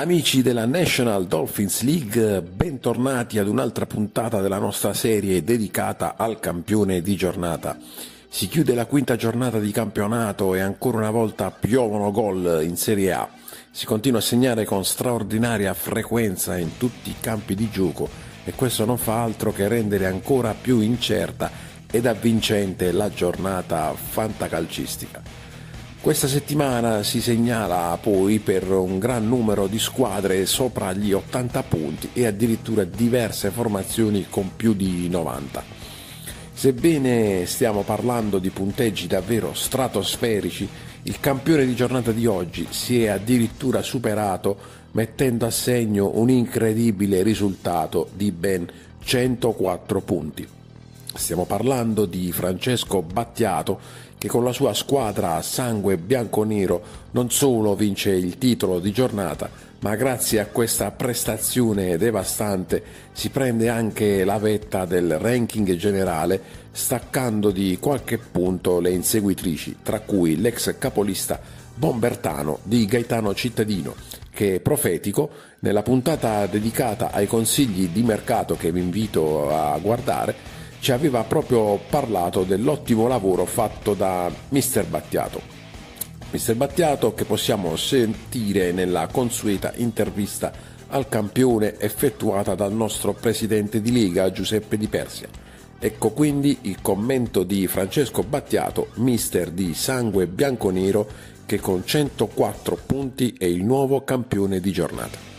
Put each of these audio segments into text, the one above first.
Amici della National Dolphins League, bentornati ad un'altra puntata della nostra serie dedicata al campione di giornata. Si chiude la quinta giornata di campionato e ancora una volta piovono gol in Serie A. Si continua a segnare con straordinaria frequenza in tutti i campi di gioco e questo non fa altro che rendere ancora più incerta ed avvincente la giornata fantacalcistica. Questa settimana si segnala poi per un gran numero di squadre sopra gli 80 punti e addirittura diverse formazioni con più di 90. Sebbene stiamo parlando di punteggi davvero stratosferici, il campione di giornata di oggi si è addirittura superato mettendo a segno un incredibile risultato di ben 104 punti. Stiamo parlando di Francesco Battiato che con la sua squadra a sangue bianco-nero non solo vince il titolo di giornata, ma grazie a questa prestazione devastante si prende anche la vetta del ranking generale, staccando di qualche punto le inseguitrici, tra cui l'ex capolista Bombertano di Gaetano Cittadino, che profetico nella puntata dedicata ai consigli di mercato che vi invito a guardare ci aveva proprio parlato dell'ottimo lavoro fatto da Mr. Battiato. Mr. Battiato che possiamo sentire nella consueta intervista al campione effettuata dal nostro presidente di Lega Giuseppe Di Persia. Ecco quindi il commento di Francesco Battiato, mister di sangue bianco-nero, che con 104 punti è il nuovo campione di giornata.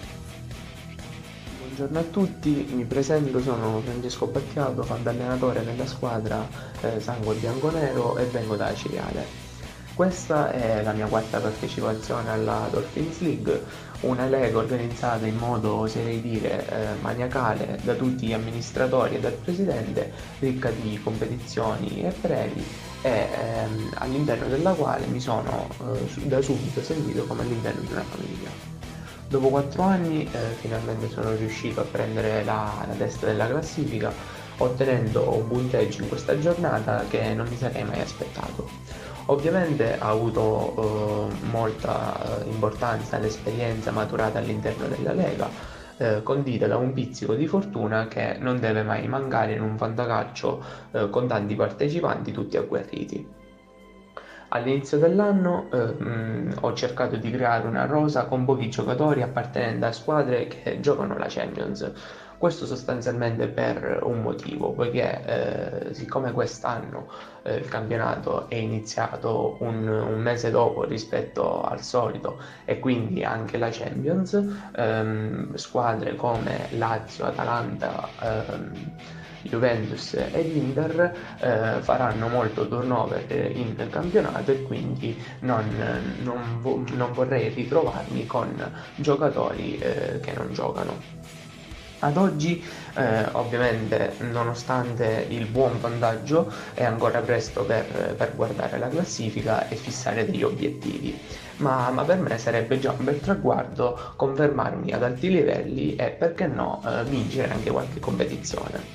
Buongiorno a tutti, mi presento, sono Francesco Battiato, fan allenatore della squadra eh, Sangue Bianco-Nero e vengo da Ciriale. Questa è la mia quarta partecipazione alla Dolphins League, una lega organizzata in modo, oserei dire, eh, maniacale da tutti gli amministratori e dal presidente, ricca di competizioni e premi e ehm, all'interno della quale mi sono eh, da subito sentito come all'interno di una famiglia. Dopo quattro anni eh, finalmente sono riuscito a prendere la, la testa della classifica ottenendo un punteggio in questa giornata che non mi sarei mai aspettato. Ovviamente ha avuto eh, molta importanza l'esperienza maturata all'interno della Lega, eh, condita da un pizzico di fortuna che non deve mai mancare in un fantacalcio eh, con tanti partecipanti tutti agguerriti. All'inizio dell'anno eh, mh, ho cercato di creare una rosa con pochi giocatori appartenenti a squadre che giocano la Champions. Questo sostanzialmente per un motivo, poiché eh, siccome quest'anno eh, il campionato è iniziato un, un, mese dopo rispetto al solito e quindi anche la Champions, ehm, squadre come Lazio, Atalanta, ehm, Juventus e l'Inter eh, faranno molto turnover in campionato e quindi non, non, vo- non vorrei ritrovarmi con giocatori eh, che non giocano. Ad oggi, eh, ovviamente, nonostante il buon vantaggio, è ancora presto per, per guardare la classifica e fissare degli obiettivi. Ma, ma, per me sarebbe già un bel traguardo confermarmi ad alti livelli e perché no eh, vincere anche qualche competizione.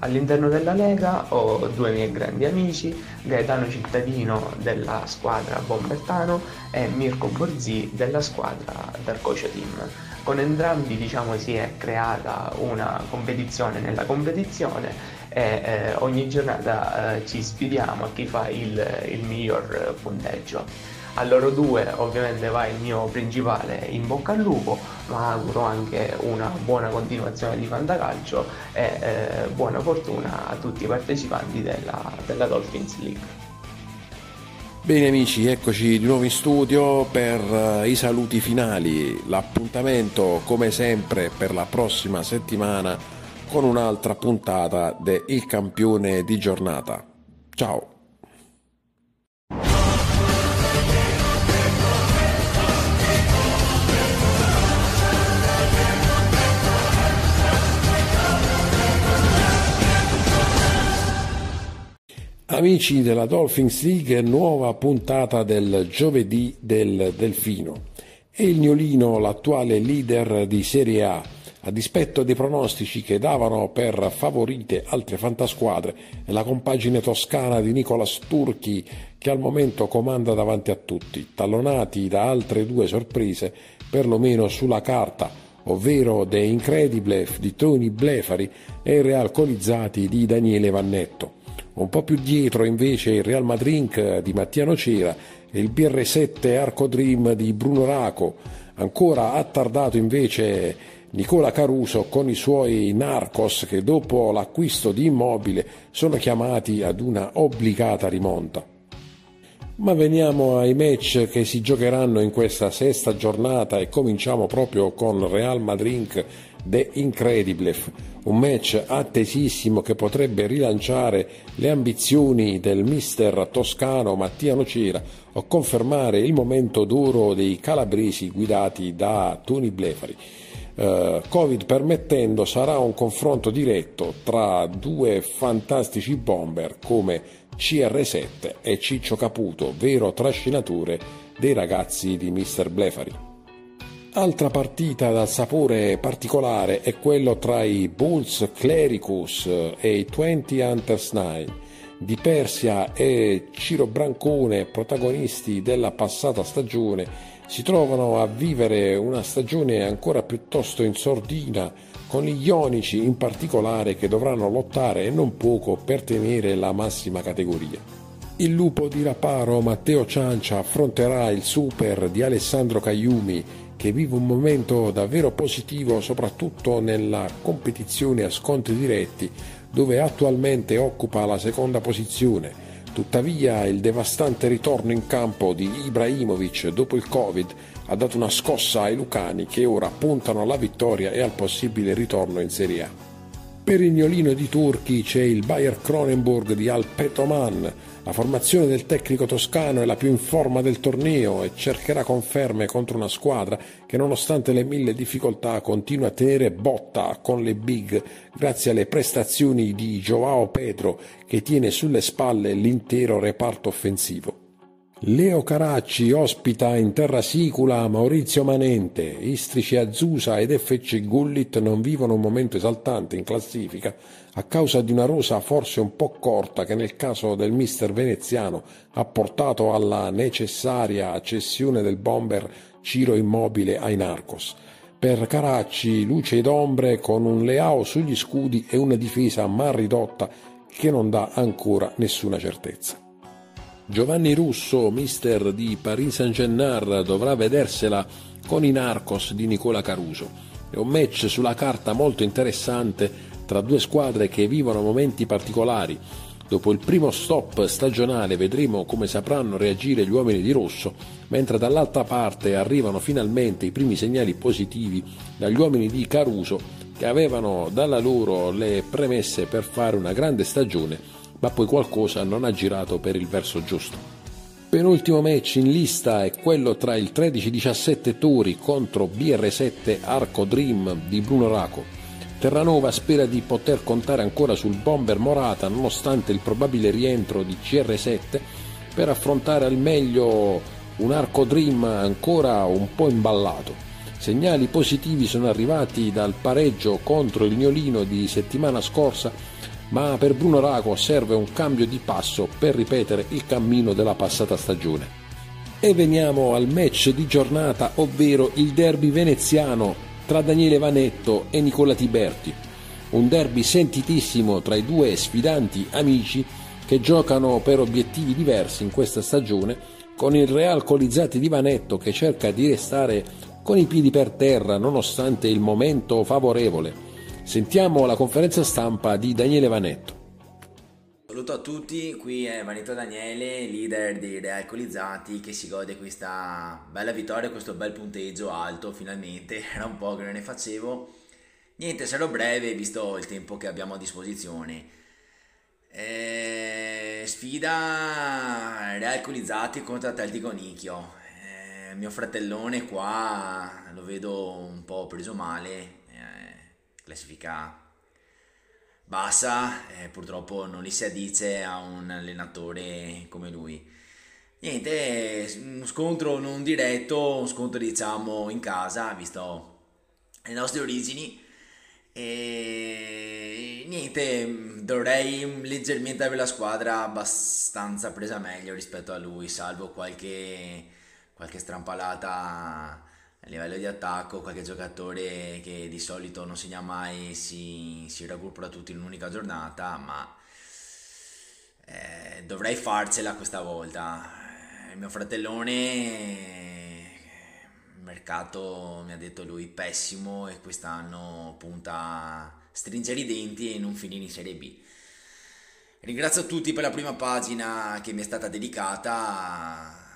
All'interno della Lega ho due miei grandi amici, Gaetano Cittadino della squadra Bombertano e Mirko Borzi della squadra Darcocio Team. Con entrambi diciamo, si è creata una competizione nella competizione e eh, ogni giornata eh, ci sfidiamo a chi fa il, il miglior punteggio. A loro due ovviamente va il mio principale in bocca al lupo, ma auguro anche una buona continuazione di Fantacalcio e eh, buona fortuna a tutti i partecipanti della, della Dolphins League. Bene amici, eccoci di nuovo in studio per uh, i saluti finali. L'appuntamento come sempre per la prossima settimana con un'altra puntata de Il campione di giornata. Ciao! Amici della Dolphins League, nuova puntata del giovedì del Delfino. E il Gnolino, l'attuale leader di Serie A, a dispetto dei pronostici che davano per favorite altre fantasquadre e la compagine toscana di Nicolas Turchi che al momento comanda davanti a tutti, tallonati da altre due sorprese perlomeno sulla carta, ovvero The Incredible di Tony Blefari e i Real Colizzati di Daniele Vannetto. Un po' più dietro invece il Real Madrid di Mattia Nocera e il BR7 Arco Dream di Bruno Raco. Ancora attardato invece Nicola Caruso con i suoi narcos che dopo l'acquisto di immobile sono chiamati ad una obbligata rimonta. Ma veniamo ai match che si giocheranno in questa sesta giornata e cominciamo proprio con Real Madrid The Incredible, un match attesissimo che potrebbe rilanciare le ambizioni del mister toscano Mattia Nocera o confermare il momento d'oro dei calabresi guidati da Tony Blefari. Uh, Covid permettendo sarà un confronto diretto tra due fantastici bomber come CR7 e Ciccio Caputo, vero trascinatore dei ragazzi di Mr. Blefari. Altra partita dal sapore particolare è quello tra i Bulls Clericus e i 20 Hunters 9 di Persia e Ciro Brancone, protagonisti della passata stagione si trovano a vivere una stagione ancora piuttosto in sordina, con gli ionici in particolare che dovranno lottare e non poco per tenere la massima categoria. Il lupo di Raparo Matteo Ciancia affronterà il super di Alessandro Cagliumi che vive un momento davvero positivo soprattutto nella competizione a scontri diretti dove attualmente occupa la seconda posizione Tuttavia il devastante ritorno in campo di Ibrahimovic dopo il Covid ha dato una scossa ai lucani che ora puntano alla vittoria e al possibile ritorno in Serie A. Per il gnolino di Turchi c'è il Bayer Cronenburg di Al Petoman. La formazione del tecnico toscano è la più in forma del torneo e cercherà conferme contro una squadra che nonostante le mille difficoltà continua a tenere botta con le big grazie alle prestazioni di Joao Pedro che tiene sulle spalle l'intero reparto offensivo. Leo Caracci ospita in terra sicula Maurizio Manente, Istrici Azusa ed FC Gullit non vivono un momento esaltante in classifica a causa di una rosa forse un po' corta che nel caso del mister veneziano ha portato alla necessaria cessione del bomber Ciro Immobile ai Narcos. Per Caracci luce ed ombre con un Leao sugli scudi e una difesa mal ridotta che non dà ancora nessuna certezza. Giovanni Russo, mister di Paris Saint-Germain, dovrà vedersela con i Narcos di Nicola Caruso. È un match sulla carta molto interessante tra due squadre che vivono momenti particolari. Dopo il primo stop stagionale vedremo come sapranno reagire gli uomini di rosso, mentre dall'altra parte arrivano finalmente i primi segnali positivi dagli uomini di Caruso che avevano dalla loro le premesse per fare una grande stagione ma poi qualcosa non ha girato per il verso giusto. Penultimo match in lista è quello tra il 13-17 Tori contro BR7 Arco Dream di Bruno Raco. Terranova spera di poter contare ancora sul bomber Morata nonostante il probabile rientro di CR7 per affrontare al meglio un Arco Dream ancora un po' imballato. Segnali positivi sono arrivati dal pareggio contro il Gnolino di settimana scorsa ma per Bruno Rago serve un cambio di passo per ripetere il cammino della passata stagione. E veniamo al match di giornata, ovvero il derby veneziano tra Daniele Vanetto e Nicola Tiberti. Un derby sentitissimo tra i due sfidanti amici che giocano per obiettivi diversi in questa stagione, con il Real Colizzati di Vanetto che cerca di restare con i piedi per terra nonostante il momento favorevole Sentiamo la conferenza stampa di Daniele Vanetto. Saluto a tutti, qui è Vanetto Daniele, leader dei Realcolizzati che si gode questa bella vittoria, questo bel punteggio alto finalmente, era un po' che non ne facevo. Niente, sarò breve visto il tempo che abbiamo a disposizione. Eh, sfida Realcolizzati contro Atletico Nicchio. Eh, mio fratellone qua lo vedo un po' preso male, classifica bassa, eh, purtroppo non li si addice a un allenatore come lui. Niente, uno scontro non diretto, un scontro diciamo in casa, visto le nostre origini. E niente, dovrei leggermente avere la squadra abbastanza presa meglio rispetto a lui, salvo qualche, qualche strampalata livello di attacco qualche giocatore che di solito non segna mai si, si raggruppano tutti in un'unica giornata, ma eh, dovrei farcela questa volta. Il mio fratellone, il mercato mi ha detto lui pessimo e quest'anno punta a stringere i denti e non finire in Serie B. Ringrazio tutti per la prima pagina che mi è stata dedicata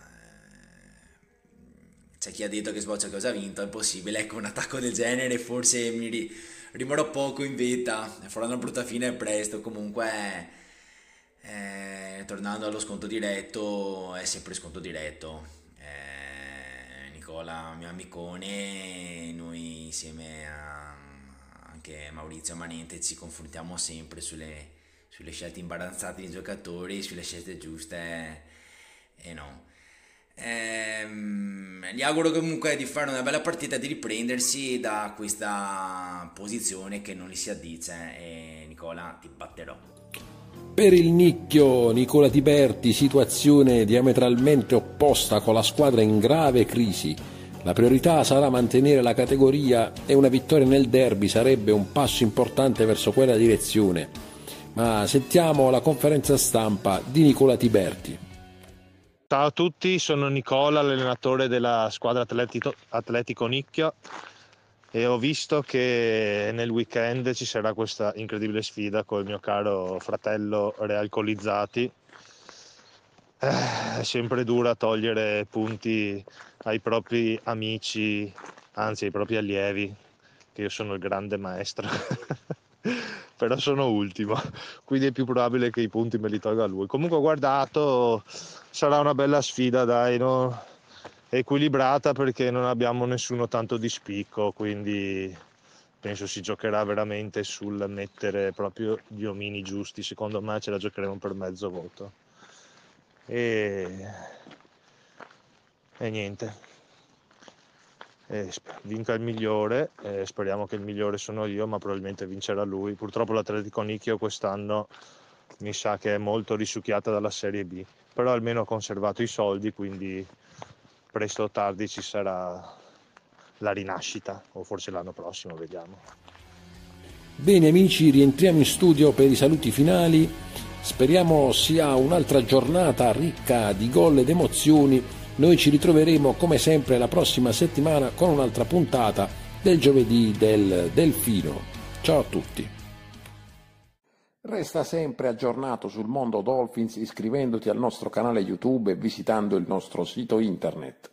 c'è chi ha detto che Sboccia cosa ha vinto, è possibile, ecco un attacco del genere forse mi ri- rimarrò poco in vetta, farò una brutta fine presto, comunque eh, tornando allo sconto diretto è sempre sconto diretto. Eh, Nicola, mio amicone, noi insieme a anche Maurizio Manente ci confrontiamo sempre sulle, sulle scelte imbarazzate dei giocatori, sulle scelte giuste e no. Ehm, gli auguro comunque di fare una bella partita, di riprendersi da questa posizione che non gli si addice e Nicola ti batterò. Per il nicchio Nicola Tiberti, situazione diametralmente opposta con la squadra in grave crisi. La priorità sarà mantenere la categoria e una vittoria nel derby sarebbe un passo importante verso quella direzione. Ma sentiamo la conferenza stampa di Nicola Tiberti. Ciao a tutti, sono Nicola, l'allenatore della squadra Atletico, Atletico Nicchio e ho visto che nel weekend ci sarà questa incredibile sfida con il mio caro fratello Realcolizzati. Eh, è sempre dura togliere punti ai propri amici, anzi ai propri allievi, che io sono il grande maestro. però sono ultimo, quindi è più probabile che i punti me li tolga lui. Comunque guardato, sarà una bella sfida, dai, no? equilibrata perché non abbiamo nessuno tanto di spicco, quindi penso si giocherà veramente sul mettere proprio gli omini giusti, secondo me ce la giocheremo per mezzo voto. E, e niente eh, vinca il migliore, eh, speriamo che il migliore sono io, ma probabilmente vincerà lui. Purtroppo l'Atletico Nicchio quest'anno mi sa che è molto risucchiata dalla Serie B, però almeno ha conservato i soldi, quindi presto o tardi ci sarà la rinascita, o forse l'anno prossimo, vediamo. Bene amici, rientriamo in studio per i saluti finali. Speriamo sia un'altra giornata ricca di gol ed emozioni noi ci ritroveremo come sempre la prossima settimana con un'altra puntata del giovedì del Delfino. Ciao a tutti. Resta sempre aggiornato sul mondo Dolphins iscrivendoti al nostro canale YouTube e visitando il nostro sito internet.